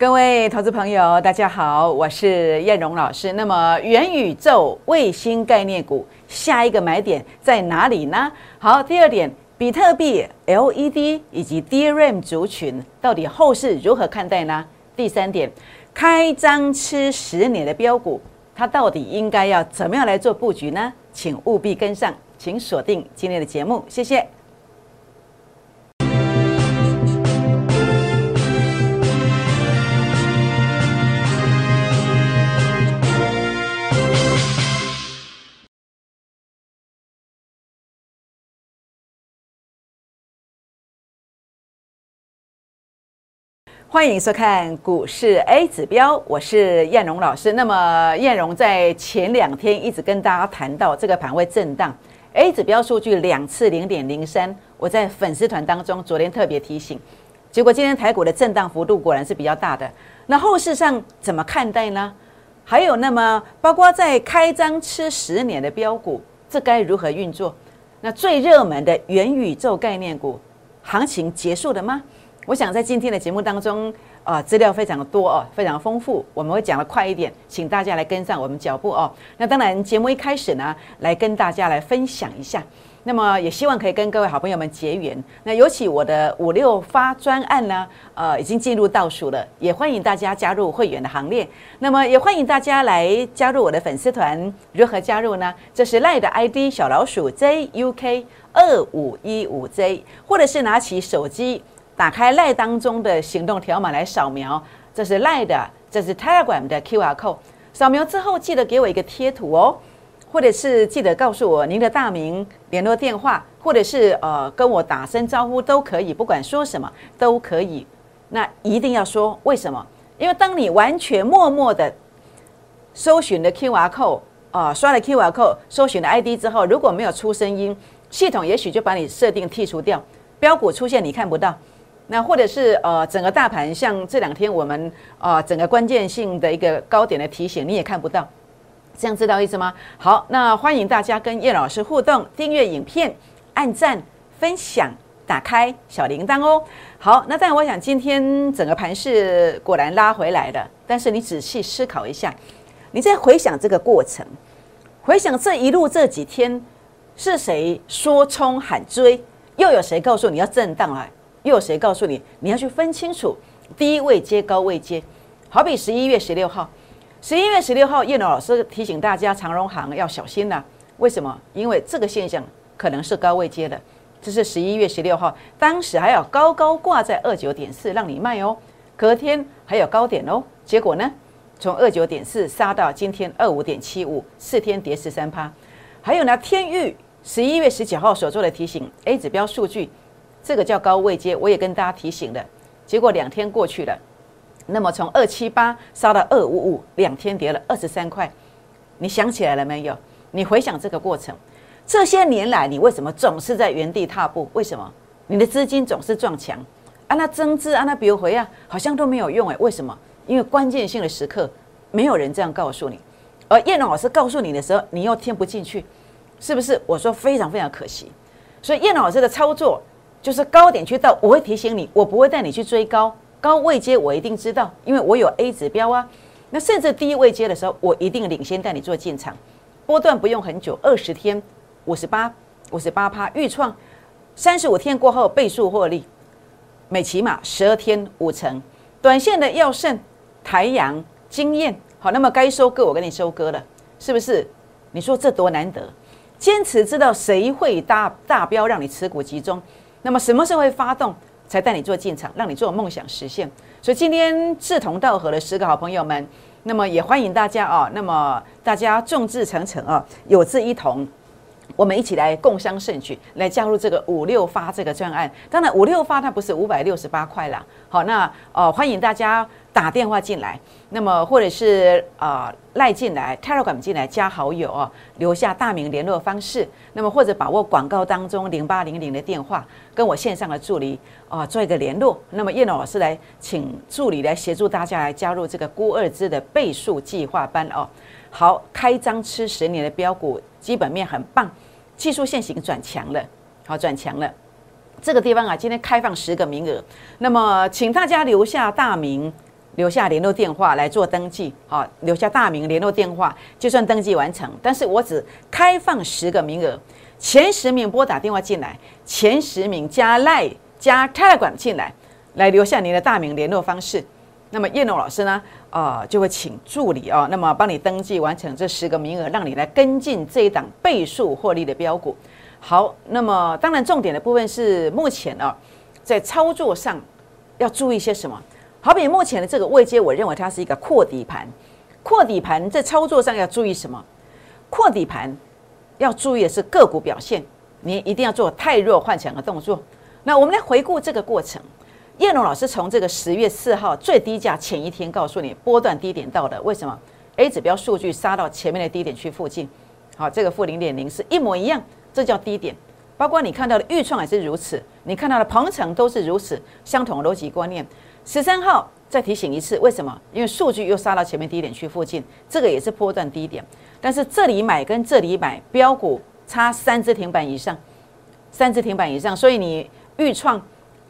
各位投资朋友，大家好，我是燕荣老师。那么元宇宙卫星概念股下一个买点在哪里呢？好，第二点，比特币、LED 以及 DRAM 族群到底后市如何看待呢？第三点，开张吃十年的标股，它到底应该要怎么样来做布局呢？请务必跟上，请锁定今天的节目，谢谢。欢迎收看股市 A 指标，我是燕荣老师。那么燕荣在前两天一直跟大家谈到这个盘会震荡，A 指标数据两次零点零三，我在粉丝团当中昨天特别提醒，结果今天台股的震荡幅度果然是比较大的。那后市上怎么看待呢？还有那么包括在开张吃十年的标股，这该如何运作？那最热门的元宇宙概念股，行情结束了吗？我想在今天的节目当中，啊，资料非常的多哦，非常丰富，我们会讲的快一点，请大家来跟上我们脚步哦。那当然，节目一开始呢，来跟大家来分享一下，那么也希望可以跟各位好朋友们结缘。那尤其我的五六发专案呢，呃，已经进入倒数了，也欢迎大家加入会员的行列。那么也欢迎大家来加入我的粉丝团，如何加入呢？这是赖的 ID 小老鼠 JUK 二五一五 J，或者是拿起手机。打开赖当中的行动条码来扫描，这是赖的，这是 Telegram 的 QR code。扫描之后记得给我一个贴图哦，或者是记得告诉我您的大名、联络电话，或者是呃跟我打声招呼都可以，不管说什么都可以。那一定要说为什么？因为当你完全默默的搜寻的 QR code 啊，刷了 QR code 搜寻的 ID 之后，如果没有出声音，系统也许就把你设定剔除掉，标股出现你看不到。那或者是呃，整个大盘像这两天我们啊，整个关键性的一个高点的提醒你也看不到，这样知道意思吗？好，那欢迎大家跟叶老师互动，订阅影片，按赞、分享，打开小铃铛哦。好，那但我想今天整个盘是果然拉回来了，但是你仔细思考一下，你再回想这个过程，回想这一路这几天是谁说冲喊追，又有谁告诉你要震荡了？又有谁告诉你你要去分清楚低位接高位接？好比十一月十六号，十一月十六号，叶老师提醒大家长荣行要小心了。为什么？因为这个现象可能是高位接的。这是十一月十六号，当时还要高高挂在二九点四让你卖哦，隔天还有高点哦。结果呢，从二九点四杀到今天二五点七五，四天跌十三趴。还有呢，天域十一月十九号所做的提醒 A 指标数据。这个叫高位接，我也跟大家提醒了，结果两天过去了，那么从二七八烧到二五五，两天跌了二十三块，你想起来了没有？你回想这个过程，这些年来你为什么总是在原地踏步？为什么？你的资金总是撞墙，啊，那增资啊，那比如回啊，好像都没有用哎，为什么？因为关键性的时刻没有人这样告诉你，而叶老师告诉你的时候，你又听不进去，是不是？我说非常非常可惜，所以叶老师的操作。就是高点去到，我会提醒你，我不会带你去追高高位接，我一定知道，因为我有 A 指标啊。那甚至低位接的时候，我一定领先带你做进场，波段不用很久，二十天五十八五十八趴预创，三十五天过后倍数获利，每起码十二天五成，短线的要胜台阳经验好，那么该收割我给你收割了，是不是？你说这多难得，坚持知道谁会大大标让你持股集中。那么什么时候会发动，才带你做进场，让你做梦想实现？所以今天志同道合的十个好朋友们，那么也欢迎大家啊，那么大家众志成城啊，有志一同，我们一起来共襄盛举，来加入这个五六发这个专案。当然五六发它不是五百六十八块啦，好，那呃欢迎大家。打电话进来，那么或者是啊赖进来，Telegram 进来加好友哦，留下大名联络方式，那么或者把握广告当中零八零零的电话，跟我线上的助理啊做一个联络。那么叶老师来请助理来协助大家来加入这个孤二支的倍数计划班哦。好，开张吃十年的标股，基本面很棒，技术线型转强了，好转强了。这个地方啊，今天开放十个名额，那么请大家留下大名。留下联络电话来做登记，好，留下大名、联络电话，就算登记完成。但是我只开放十个名额，前十名拨打电话进来，前十名加赖加 Telegram 进来，来留下您的大名、联络方式。那么叶龙老师呢，呃，就会请助理啊，那么帮你登记完成这十个名额，让你来跟进这一档倍数获利的标股。好，那么当然重点的部分是目前啊，在操作上要注意些什么？好比目前的这个位阶，我认为它是一个扩底盘。扩底盘在操作上要注意什么？扩底盘要注意的是个股表现，你一定要做太弱换强的动作。那我们来回顾这个过程。叶龙老师从这个十月四号最低价前一天告诉你波段低点到了，为什么？A 指标数据杀到前面的低点区附近，好，这个负零点零是一模一样，这叫低点。包括你看到的预创也是如此，你看到的鹏程都是如此，相同的逻辑观念。十三号再提醒一次，为什么？因为数据又杀到前面低点区附近，这个也是波段低点。但是这里买跟这里买标股差三只停板以上，三只停板以上，所以你预创、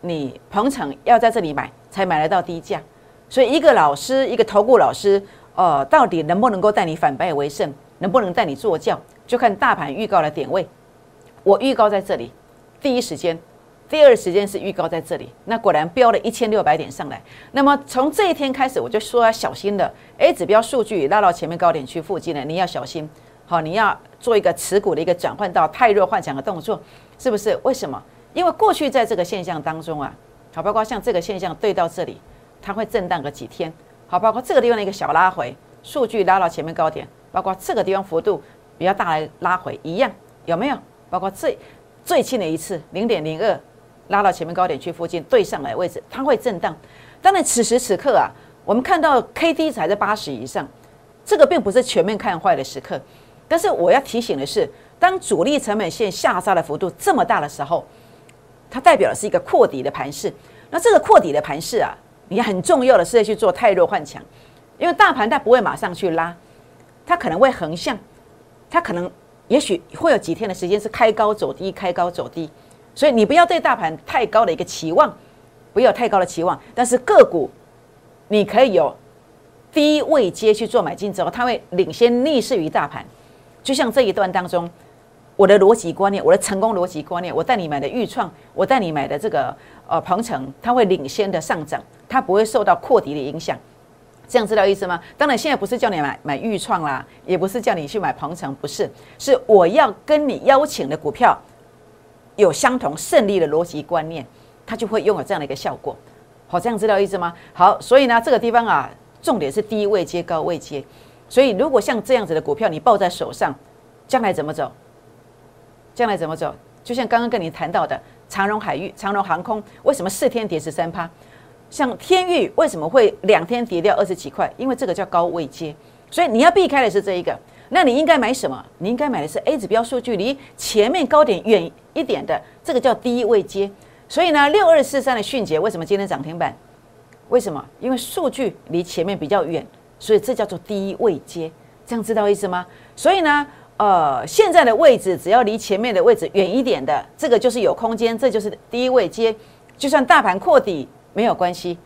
你鹏程要在这里买才买得到低价。所以一个老师，一个投顾老师，呃，到底能不能够带你反败为胜，能不能带你做教，就看大盘预告的点位。我预告在这里，第一时间。第二时间是预告在这里，那果然飙了一千六百点上来。那么从这一天开始，我就说要小心的。A 指标数据拉到前面高点区附近了，你要小心。好，你要做一个持股的一个转换到太弱幻想的动作，是不是？为什么？因为过去在这个现象当中啊，好，包括像这个现象对到这里，它会震荡个几天。好，包括这个地方的一个小拉回，数据拉到前面高点，包括这个地方幅度比较大的拉回一样，有没有？包括最最近的一次零点零二。拉到前面高点区附近对上来位置，它会震荡。当然，此时此刻啊，我们看到 K D 才在八十以上，这个并不是全面看坏的时刻。但是我要提醒的是，当主力成本线下杀的幅度这么大的时候，它代表的是一个扩底的盘势。那这个扩底的盘势啊，你很重要的是要去做太弱换强，因为大盘它不会马上去拉，它可能会横向，它可能也许会有几天的时间是开高走低，开高走低。所以你不要对大盘太高的一个期望，不要太高的期望。但是个股，你可以有低位接去做买进之后，它会领先逆势于大盘。就像这一段当中，我的逻辑观念，我的成功逻辑观念，我带你买的预创，我带你买的这个呃鹏程，它会领先的上涨，它不会受到扩底的影响。这样知道意思吗？当然，现在不是叫你买买预创啦，也不是叫你去买鹏程，不是，是我要跟你邀请的股票。有相同胜利的逻辑观念，它就会拥有这样的一个效果。好，这样知道意思吗？好，所以呢，这个地方啊，重点是低位接高位接。所以，如果像这样子的股票你抱在手上，将来怎么走？将来怎么走？就像刚刚跟你谈到的长荣海域、长荣航空，为什么四天跌十三趴？像天域为什么会两天跌掉二十几块？因为这个叫高位接，所以你要避开的是这一个。那你应该买什么？你应该买的是 A 指标数据离前面高点远一点的，这个叫低位接。所以呢，六二四三的迅捷为什么今天涨停板？为什么？因为数据离前面比较远，所以这叫做低位接。这样知道意思吗？所以呢，呃，现在的位置只要离前面的位置远一点的，这个就是有空间，这就是低位接。就算大盘扩底没有关系，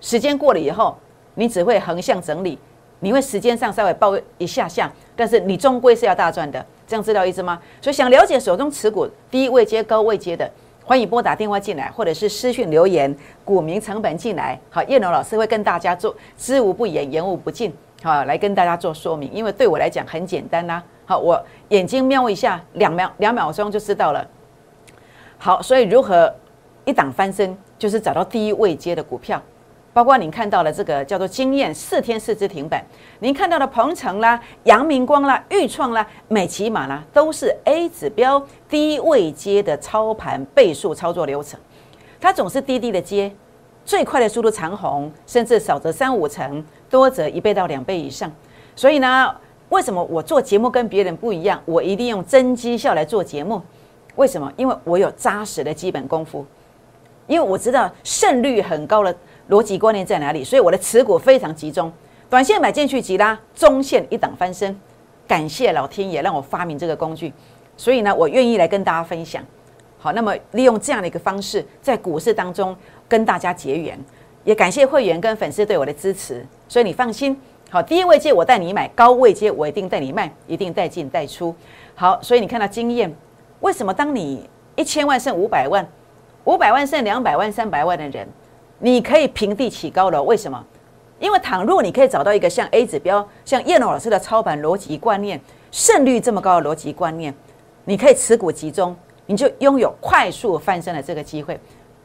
时间过了以后，你只会横向整理。你会时间上稍微报一下下，但是你终归是要大赚的，这样知道意思吗？所以想了解手中持股低位接、高位接的，欢迎拨打电话进来，或者是私讯留言，股民成本进来。好，叶龙老师会跟大家做知无不言，言无不尽，好，来跟大家做说明。因为对我来讲很简单啦，好，我眼睛瞄一下，两秒两秒钟就知道了。好，所以如何一档翻身，就是找到低位接的股票。包括您看到的这个叫做经验四天四只停板，您看到的鹏程啦、阳明光啦、裕创啦、美骑马啦，都是 A 指标低位接的操盘倍数操作流程。它总是低低的接，最快的速度长红，甚至少则三五成，多则一倍到两倍以上。所以呢，为什么我做节目跟别人不一样？我一定用真绩效来做节目。为什么？因为我有扎实的基本功夫，因为我知道胜率很高的。逻辑观念在哪里？所以我的持股非常集中，短线买进去急拉，中线一档翻身。感谢老天爷让我发明这个工具，所以呢，我愿意来跟大家分享。好，那么利用这样的一个方式，在股市当中跟大家结缘。也感谢会员跟粉丝对我的支持，所以你放心。好，低位接我带你买，高位接我一定带你卖，一定带进带出。好，所以你看到经验，为什么当你一千万剩五百万，五百万剩两百万、三百万的人，你可以平地起高楼？为什么？因为倘若你可以找到一个像 A 指标、像叶龙老师的操盘逻辑观念、胜率这么高的逻辑观念，你可以持股集中，你就拥有快速翻身的这个机会。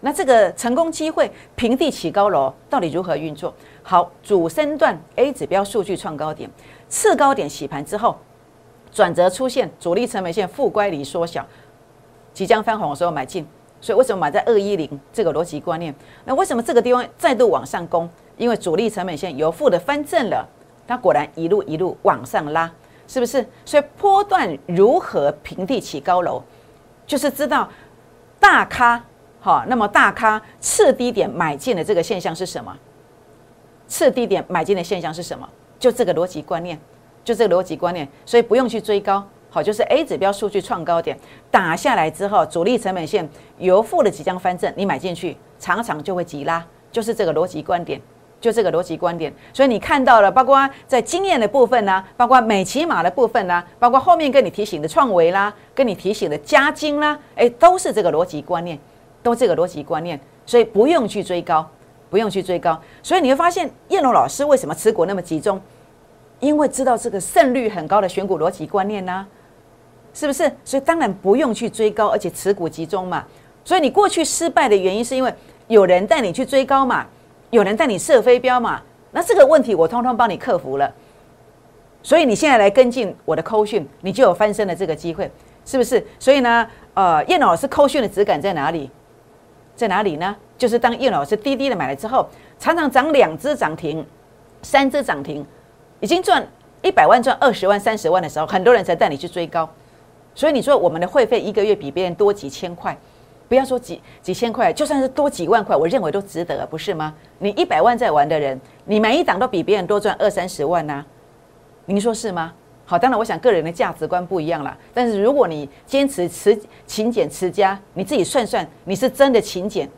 那这个成功机会，平地起高楼到底如何运作？好，主升段 A 指标数据创高点，次高点洗盘之后，转折出现，主力成本线负乖离缩小，即将翻红的时候买进。所以为什么买在二一零？这个逻辑观念。那为什么这个地方再度往上攻？因为主力成本线由负的翻正了，它果然一路一路往上拉，是不是？所以波段如何平地起高楼，就是知道大咖好，那么大咖次低点买进的这个现象是什么？次低点买进的现象是什么？就这个逻辑观念，就这个逻辑观念，所以不用去追高，就是 A 指标数据创高点打下来之后，主力成本线由负的即将翻正，你买进去，常常就会急拉，就是这个逻辑观点。就这个逻辑观点，所以你看到了，包括在经验的部分呢，包括美骑马的部分呢，包括后面跟你提醒的创维啦，跟你提醒的加金啦，哎，都是这个逻辑观念，都这个逻辑观念，所以不用去追高，不用去追高。所以你会发现，叶龙老师为什么持股那么集中？因为知道这个胜率很高的选股逻辑观念呢，是不是？所以当然不用去追高，而且持股集中嘛。所以你过去失败的原因，是因为有人带你去追高嘛。有人带你射飞镖嘛？那这个问题我通通帮你克服了，所以你现在来跟进我的扣讯，你就有翻身的这个机会，是不是？所以呢，呃，叶老师扣讯的质感在哪里？在哪里呢？就是当叶老师低低的买了之后，常常涨两只涨停，三只涨停，已经赚一百万、赚二十万、三十万的时候，很多人才带你去追高。所以你说我们的会费一个月比别人多几千块。不要说几几千块，就算是多几万块，我认为都值得，不是吗？你一百万在玩的人，你每一档都比别人多赚二三十万呐，您说是吗？好，当然我想个人的价值观不一样啦。但是如果你坚持持勤俭持家，你自己算算，你是真的勤俭，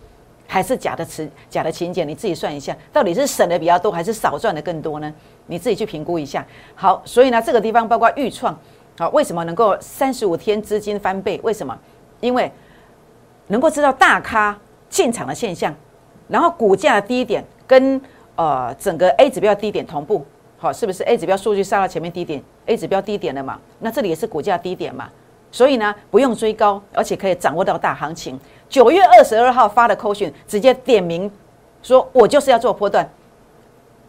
还是假的持假的勤俭？你自己算一下，到底是省的比较多，还是少赚的更多呢？你自己去评估一下。好，所以呢，这个地方包括预创，好，为什么能够三十五天资金翻倍？为什么？因为能够知道大咖进场的现象，然后股价的低点跟呃整个 A 指标低点同步，好，是不是 A 指标数据杀到前面低点，A 指标低点了嘛？那这里也是股价低点嘛？所以呢，不用追高，而且可以掌握到大行情。九月二十二号发的扣讯，直接点名说，我就是要做波段，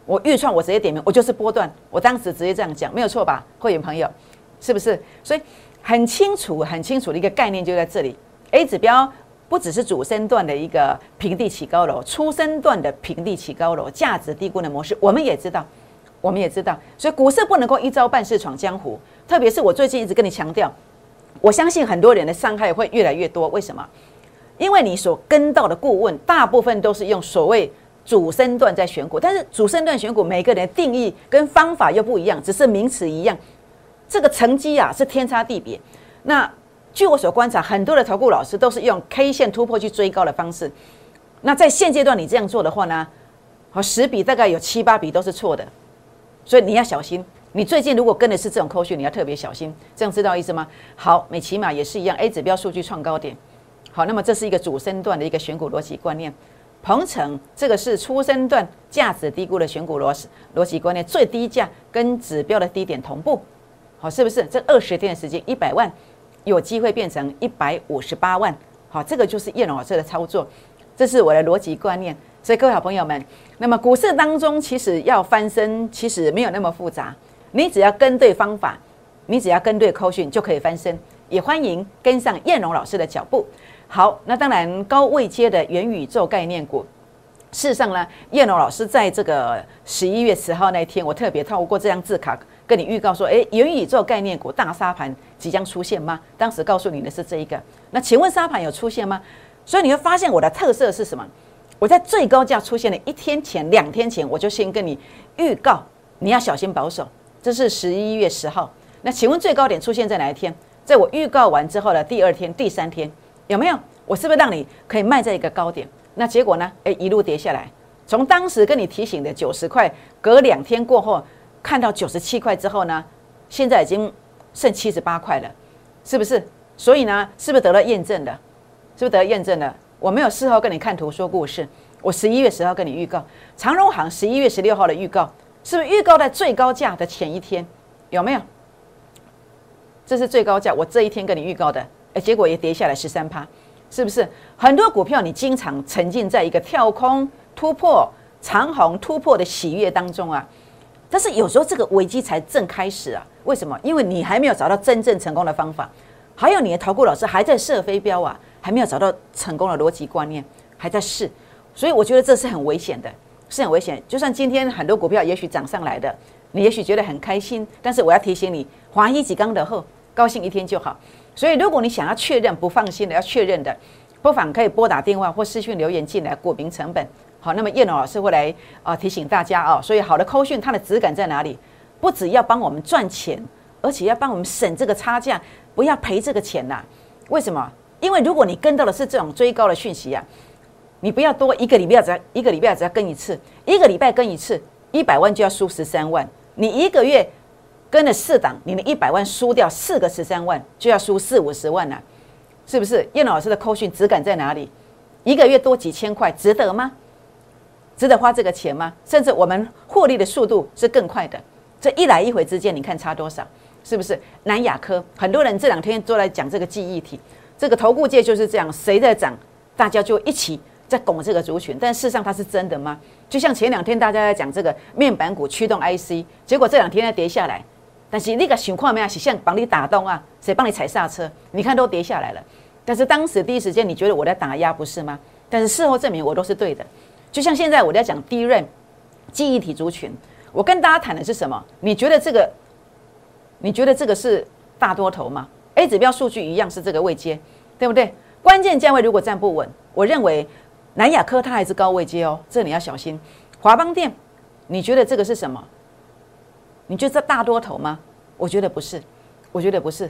我预创我直接点名，我就是波段，我当时直接这样讲，没有错吧？会员朋友，是不是？所以很清楚、很清楚的一个概念就在这里，A 指标。不只是主升段的一个平地起高楼，初升段的平地起高楼，价值低估的模式，我们也知道，我们也知道，所以股市不能够一招半式闯江湖。特别是我最近一直跟你强调，我相信很多人的伤害会越来越多。为什么？因为你所跟到的顾问，大部分都是用所谓主升段在选股，但是主升段选股，每个人的定义跟方法又不一样，只是名词一样，这个成绩啊是天差地别。那据我所观察，很多的投顾老师都是用 K 线突破去追高的方式。那在现阶段你这样做的话呢，好十笔大概有七八笔都是错的，所以你要小心。你最近如果跟的是这种扣讯，你要特别小心。这样知道意思吗？好，美骑马也是一样，A 指标数据创高点。好，那么这是一个主升段的一个选股逻辑观念。鹏程这个是初升段价值低估的选股逻逻辑观念，最低价跟指标的低点同步。好，是不是？这二十天的时间，一百万。有机会变成一百五十八万，好，这个就是叶龙老师的操作，这是我的逻辑观念。所以各位好朋友们，那么股市当中其实要翻身，其实没有那么复杂，你只要跟对方法，你只要跟对扣讯就可以翻身。也欢迎跟上叶龙老师的脚步。好，那当然高位接的元宇宙概念股，事实上呢，叶龙老师在这个十一月十号那天，我特别透过这张字卡。跟你预告说，哎，元宇宙概念股大沙盘即将出现吗？当时告诉你的是这一个。那请问沙盘有出现吗？所以你会发现我的特色是什么？我在最高价出现的一天前、两天前，我就先跟你预告，你要小心保守。这是十一月十号。那请问最高点出现在哪一天？在我预告完之后的第二天、第三天，有没有？我是不是让你可以卖在一个高点？那结果呢？哎，一路跌下来。从当时跟你提醒的九十块，隔两天过后看到九十七块之后呢，现在已经剩七十八块了，是不是？所以呢，是不是得了验证的？是不是得了验证了？我没有事后跟你看图说故事，我十一月十号跟你预告，长荣行十一月十六号的预告，是不是预告在最高价的前一天？有没有？这是最高价，我这一天跟你预告的，哎，结果也跌下来十三趴，是不是？很多股票你经常沉浸在一个跳空突破、长虹突破的喜悦当中啊，但是有时候这个危机才正开始啊，为什么？因为你还没有找到真正成功的方法。还有你的投顾老师还在射飞镖啊，还没有找到成功的逻辑观念，还在试，所以我觉得这是很危险的，是很危险。就算今天很多股票也许涨上来的，你也许觉得很开心，但是我要提醒你，华一几刚的后，高兴一天就好。所以如果你想要确认不放心的要确认的，不妨可以拨打电话或私讯留言进来，股民成本好。那么叶龙老师会来啊提醒大家啊，所以好的扣讯它的质感在哪里？不只要帮我们赚钱，而且要帮我们省这个差价。不要赔这个钱呐！为什么？因为如果你跟到的是这种追高的讯息啊，你不要多一个礼拜只要一个礼拜只要跟一次，一个礼拜跟一次，一百万就要输十三万。你一个月跟了四档，你的一百万输掉四个十三万，就要输四五十万了，是不是？叶老师的扣讯质感在哪里？一个月多几千块，值得吗？值得花这个钱吗？甚至我们获利的速度是更快的，这一来一回之间，你看差多少？是不是南亚科？很多人这两天都来讲这个记忆体，这个投顾界就是这样，谁在涨，大家就一起在拱这个族群。但事实上它是真的吗？就像前两天大家在讲这个面板股驱动 IC，结果这两天在跌下来。但是那个情况没有，像帮你打洞啊，谁帮你踩刹车？你看都跌下来了。但是当时第一时间你觉得我在打压不是吗？但是事后证明我都是对的。就像现在我在讲低润记忆体族群，我跟大家谈的是什么？你觉得这个？你觉得这个是大多头吗？A 指标数据一样是这个位阶，对不对？关键价位如果站不稳，我认为南亚科它还是高位阶哦，这你要小心。华邦电，你觉得这个是什么？你觉得这大多头吗？我觉得不是，我觉得不是。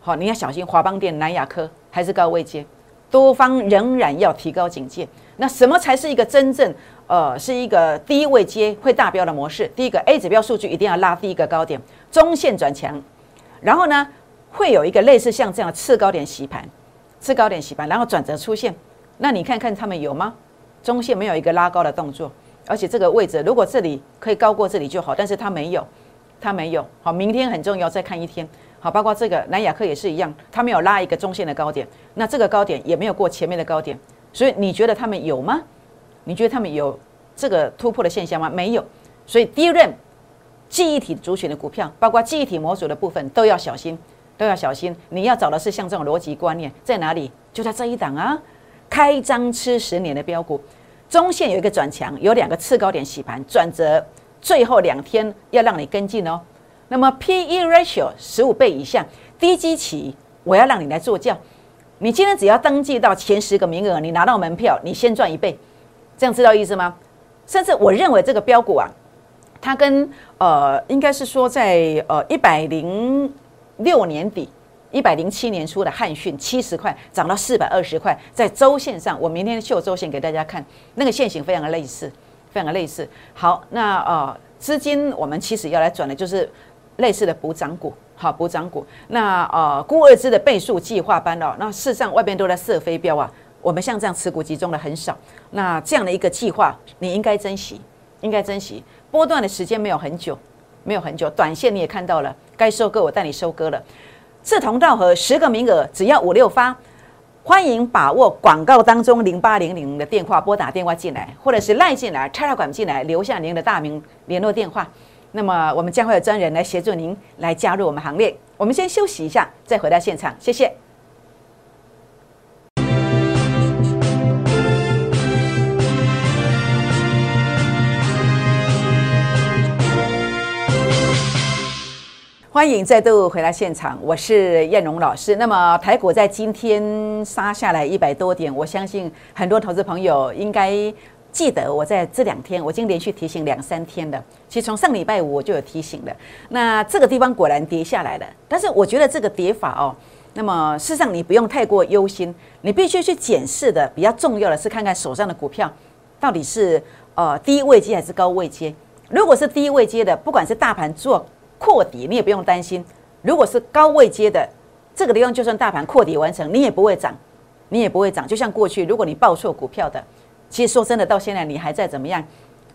好，你要小心华邦电、南亚科还是高位阶，多方仍然要提高警戒。那什么才是一个真正？呃，是一个低位接会大标的模式。第一个 A 指标数据一定要拉第一个高点，中线转强，然后呢，会有一个类似像这样次高点洗盘，次高点洗盘，然后转折出现。那你看看他们有吗？中线没有一个拉高的动作，而且这个位置如果这里可以高过这里就好，但是它没有，它没有。好，明天很重要，再看一天。好，包括这个南亚克也是一样，它没有拉一个中线的高点，那这个高点也没有过前面的高点，所以你觉得他们有吗？你觉得他们有这个突破的现象吗？没有，所以第一任记忆体族群的股票，包括记忆体模组的部分，都要小心，都要小心。你要找的是像这种逻辑观念在哪里？就在这一档啊，开张吃十年的标股，中线有一个转强，有两个次高点洗盘转折，最后两天要让你跟进哦。那么 P E ratio 十五倍以下，低基期，我要让你来做教。你今天只要登记到前十个名额，你拿到门票，你先赚一倍。这样知道意思吗？甚至我认为这个标股啊，它跟呃，应该是说在呃一百零六年底、一百零七年初的汉讯七十块涨到四百二十块，在周线上，我明天秀周线给大家看，那个线型非常的类似，非常的类似。好，那呃，资金我们其实要来转的就是类似的补涨股，好补涨股。那呃，估二支的倍数计划班哦，那事实上外边都在射飞镖啊。我们像这样持股集中的很少，那这样的一个计划，你应该珍惜，应该珍惜。波段的时间没有很久，没有很久，短线你也看到了，该收割我带你收割了。志同道合，十个名额只要五六发，欢迎把握广告当中零八零零的电话拨打电话进来，或者是赖进来、插插管进来，留下您的大名、联络电话。那么我们将会有专人来协助您来加入我们行列。我们先休息一下，再回到现场，谢谢。欢迎再度回来现场，我是燕荣老师。那么台股在今天杀下来一百多点，我相信很多投资朋友应该记得，我在这两天我已经连续提醒两三天了。其实从上礼拜五我就有提醒了。那这个地方果然跌下来了，但是我觉得这个跌法哦，那么事实上你不用太过忧心，你必须去检视的比较重要的是看看手上的股票到底是呃低位阶还是高位阶。如果是低位阶的，不管是大盘做扩底，你也不用担心；如果是高位阶的，这个地方就算大盘扩底完成，你也不会涨，你也不会涨。就像过去，如果你报错股票的，其实说真的，到现在你还在怎么样？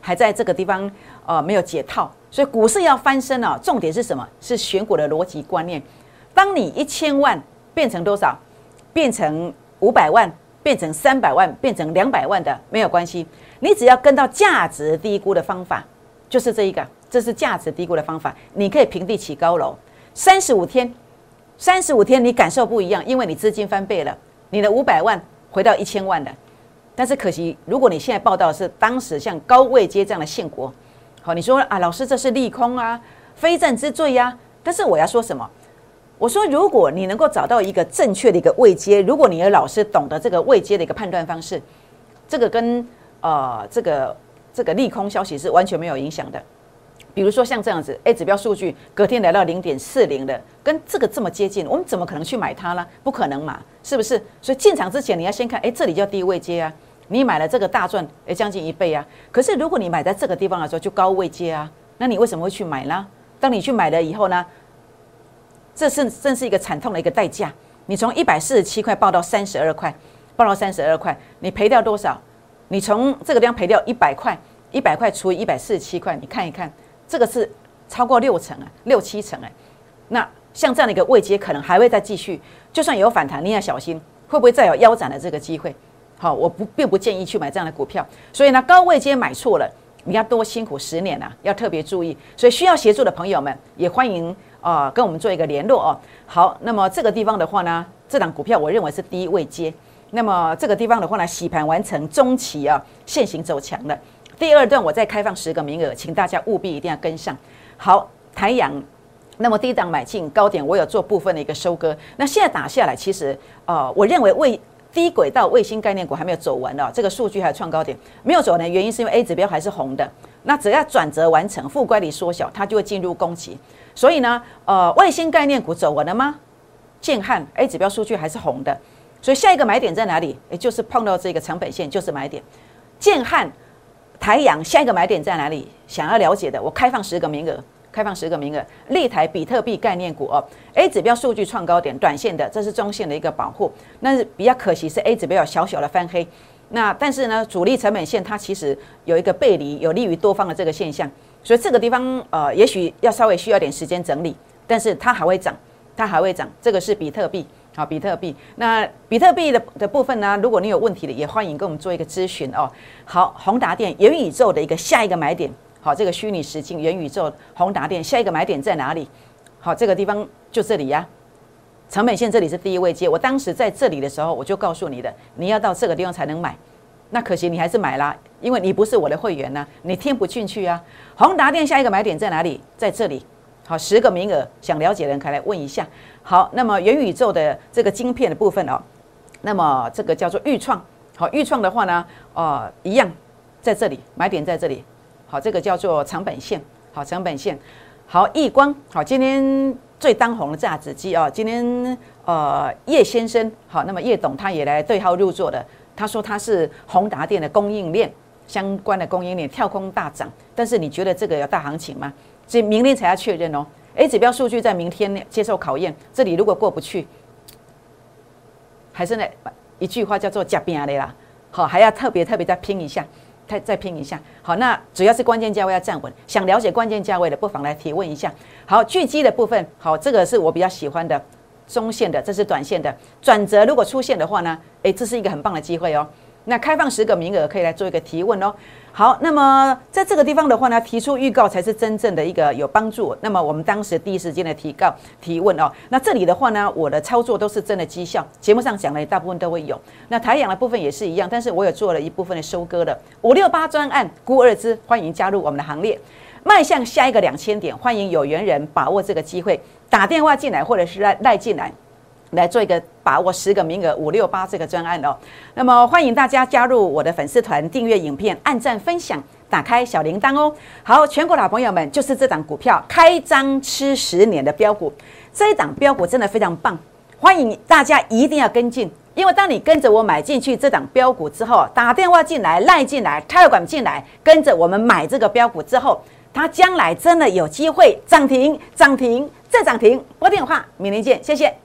还在这个地方呃没有解套。所以股市要翻身啊，重点是什么？是选股的逻辑观念。当你一千万变成多少？变成五百万，变成三百万，变成两百万的没有关系，你只要跟到价值低估的方法。就是这一个，这是价值低估的方法。你可以平地起高楼，三十五天，三十五天你感受不一样，因为你资金翻倍了，你的五百万回到一千万了。但是可惜，如果你现在报道是当时像高位接这样的现国，好，你说啊，老师这是利空啊，非战之罪呀。但是我要说什么？我说，如果你能够找到一个正确的一个位接，如果你的老师懂得这个位接的一个判断方式，这个跟呃这个。这个利空消息是完全没有影响的，比如说像这样子，A 指标数据隔天来到零点四零的，跟这个这么接近，我们怎么可能去买它呢？不可能嘛，是不是？所以进场之前你要先看，哎，这里叫低位接啊，你买了这个大赚，哎，将近一倍啊。可是如果你买在这个地方的时候就高位接啊，那你为什么会去买呢？当你去买了以后呢，这是正是一个惨痛的一个代价。你从一百四十七块报到三十二块，报到三十二块，你赔掉多少？你从这个地方赔掉一百块，一百块除以一百四十七块，你看一看，这个是超过六成啊，六七成哎。那像这样的一个位阶，可能还会再继续，就算有反弹，你要小心会不会再有腰斩的这个机会。好，我不并不建议去买这样的股票。所以呢，高位阶买错了，你要多辛苦十年啊，要特别注意。所以需要协助的朋友们，也欢迎啊跟我们做一个联络哦。好，那么这个地方的话呢，这档股票我认为是低位阶。那么这个地方的话呢，洗盘完成，中期啊，现行走强了。第二段我再开放十个名额，请大家务必一定要跟上。好，台阳，那么低档买进高点，我有做部分的一个收割。那现在打下来，其实呃，我认为卫低轨道卫星概念股还没有走完的，这个数据还有创高点没有走完的原因，是因为 A 指标还是红的。那只要转折完成，负乖离缩小，它就会进入攻击。所以呢，呃，卫星概念股走完了吗？建汉 A 指标数据还是红的。所以下一个买点在哪里？也就是碰到这个成本线就是买点。建汉、台阳下一个买点在哪里？想要了解的，我开放十个名额，开放十个名额。立台比特币概念股哦，A 指标数据创高点，短线的，这是中线的一个保护。那是比较可惜是 A 指标有小小的翻黑。那但是呢，主力成本线它其实有一个背离，有利于多方的这个现象。所以这个地方呃，也许要稍微需要点时间整理，但是它还会涨，它还会涨。这个是比特币。好，比特币。那比特币的的部分呢？如果你有问题的，也欢迎跟我们做一个咨询哦。好，宏达电元宇宙的一个下一个买点。好，这个虚拟实境元宇宙宏达电下一个买点在哪里？好，这个地方就这里呀。成本线这里是第一位阶。我当时在这里的时候，我就告诉你的，你要到这个地方才能买。那可惜你还是买啦，因为你不是我的会员呢，你听不进去啊。宏达电下一个买点在哪里？在这里。好，十个名额，想了解的人可以来问一下。好，那么元宇宙的这个晶片的部分哦，那么这个叫做预创。好，预创的话呢，哦，一样在这里，买点在这里。好，这个叫做长本线。好，长本线。好，易光。好，今天最当红的榨汁机啊，今天呃叶先生，好，那么叶董他也来对号入座的，他说他是宏达电的供应链相关的供应链跳空大涨，但是你觉得这个有大行情吗？所以明天才要确认哦。A 指标数据在明天接受考验，这里如果过不去，还是那一句话叫做“假拼的啦”。好，还要特别特别再拼一下，再再拼一下。好，那主要是关键价位要站稳。想了解关键价位的，不妨来提问一下。好，巨基的部分，好，这个是我比较喜欢的中线的，这是短线的转折。如果出现的话呢，诶，这是一个很棒的机会哦。那开放十个名额，可以来做一个提问哦。好，那么在这个地方的话呢，提出预告才是真正的一个有帮助。那么我们当时第一时间的提告提问哦，那这里的话呢，我的操作都是真的绩效，节目上讲的大部分都会有。那台养的部分也是一样，但是我有做了一部分的收割的五六八专案，估二支，欢迎加入我们的行列，迈向下一个两千点，欢迎有缘人把握这个机会，打电话进来或者是赖赖进来。来做一个把握十个名额五六八这个专案哦，那么欢迎大家加入我的粉丝团，订阅影片，按赞分享，打开小铃铛哦。好，全国老朋友们，就是这档股票开张吃十年的标股，这一档标股真的非常棒，欢迎大家一定要跟进，因为当你跟着我买进去这档标股之后，打电话进来、赖进来、泰管进来，跟着我们买这个标股之后，它将来真的有机会涨停、涨停再涨停。拨电话，明天见，谢谢。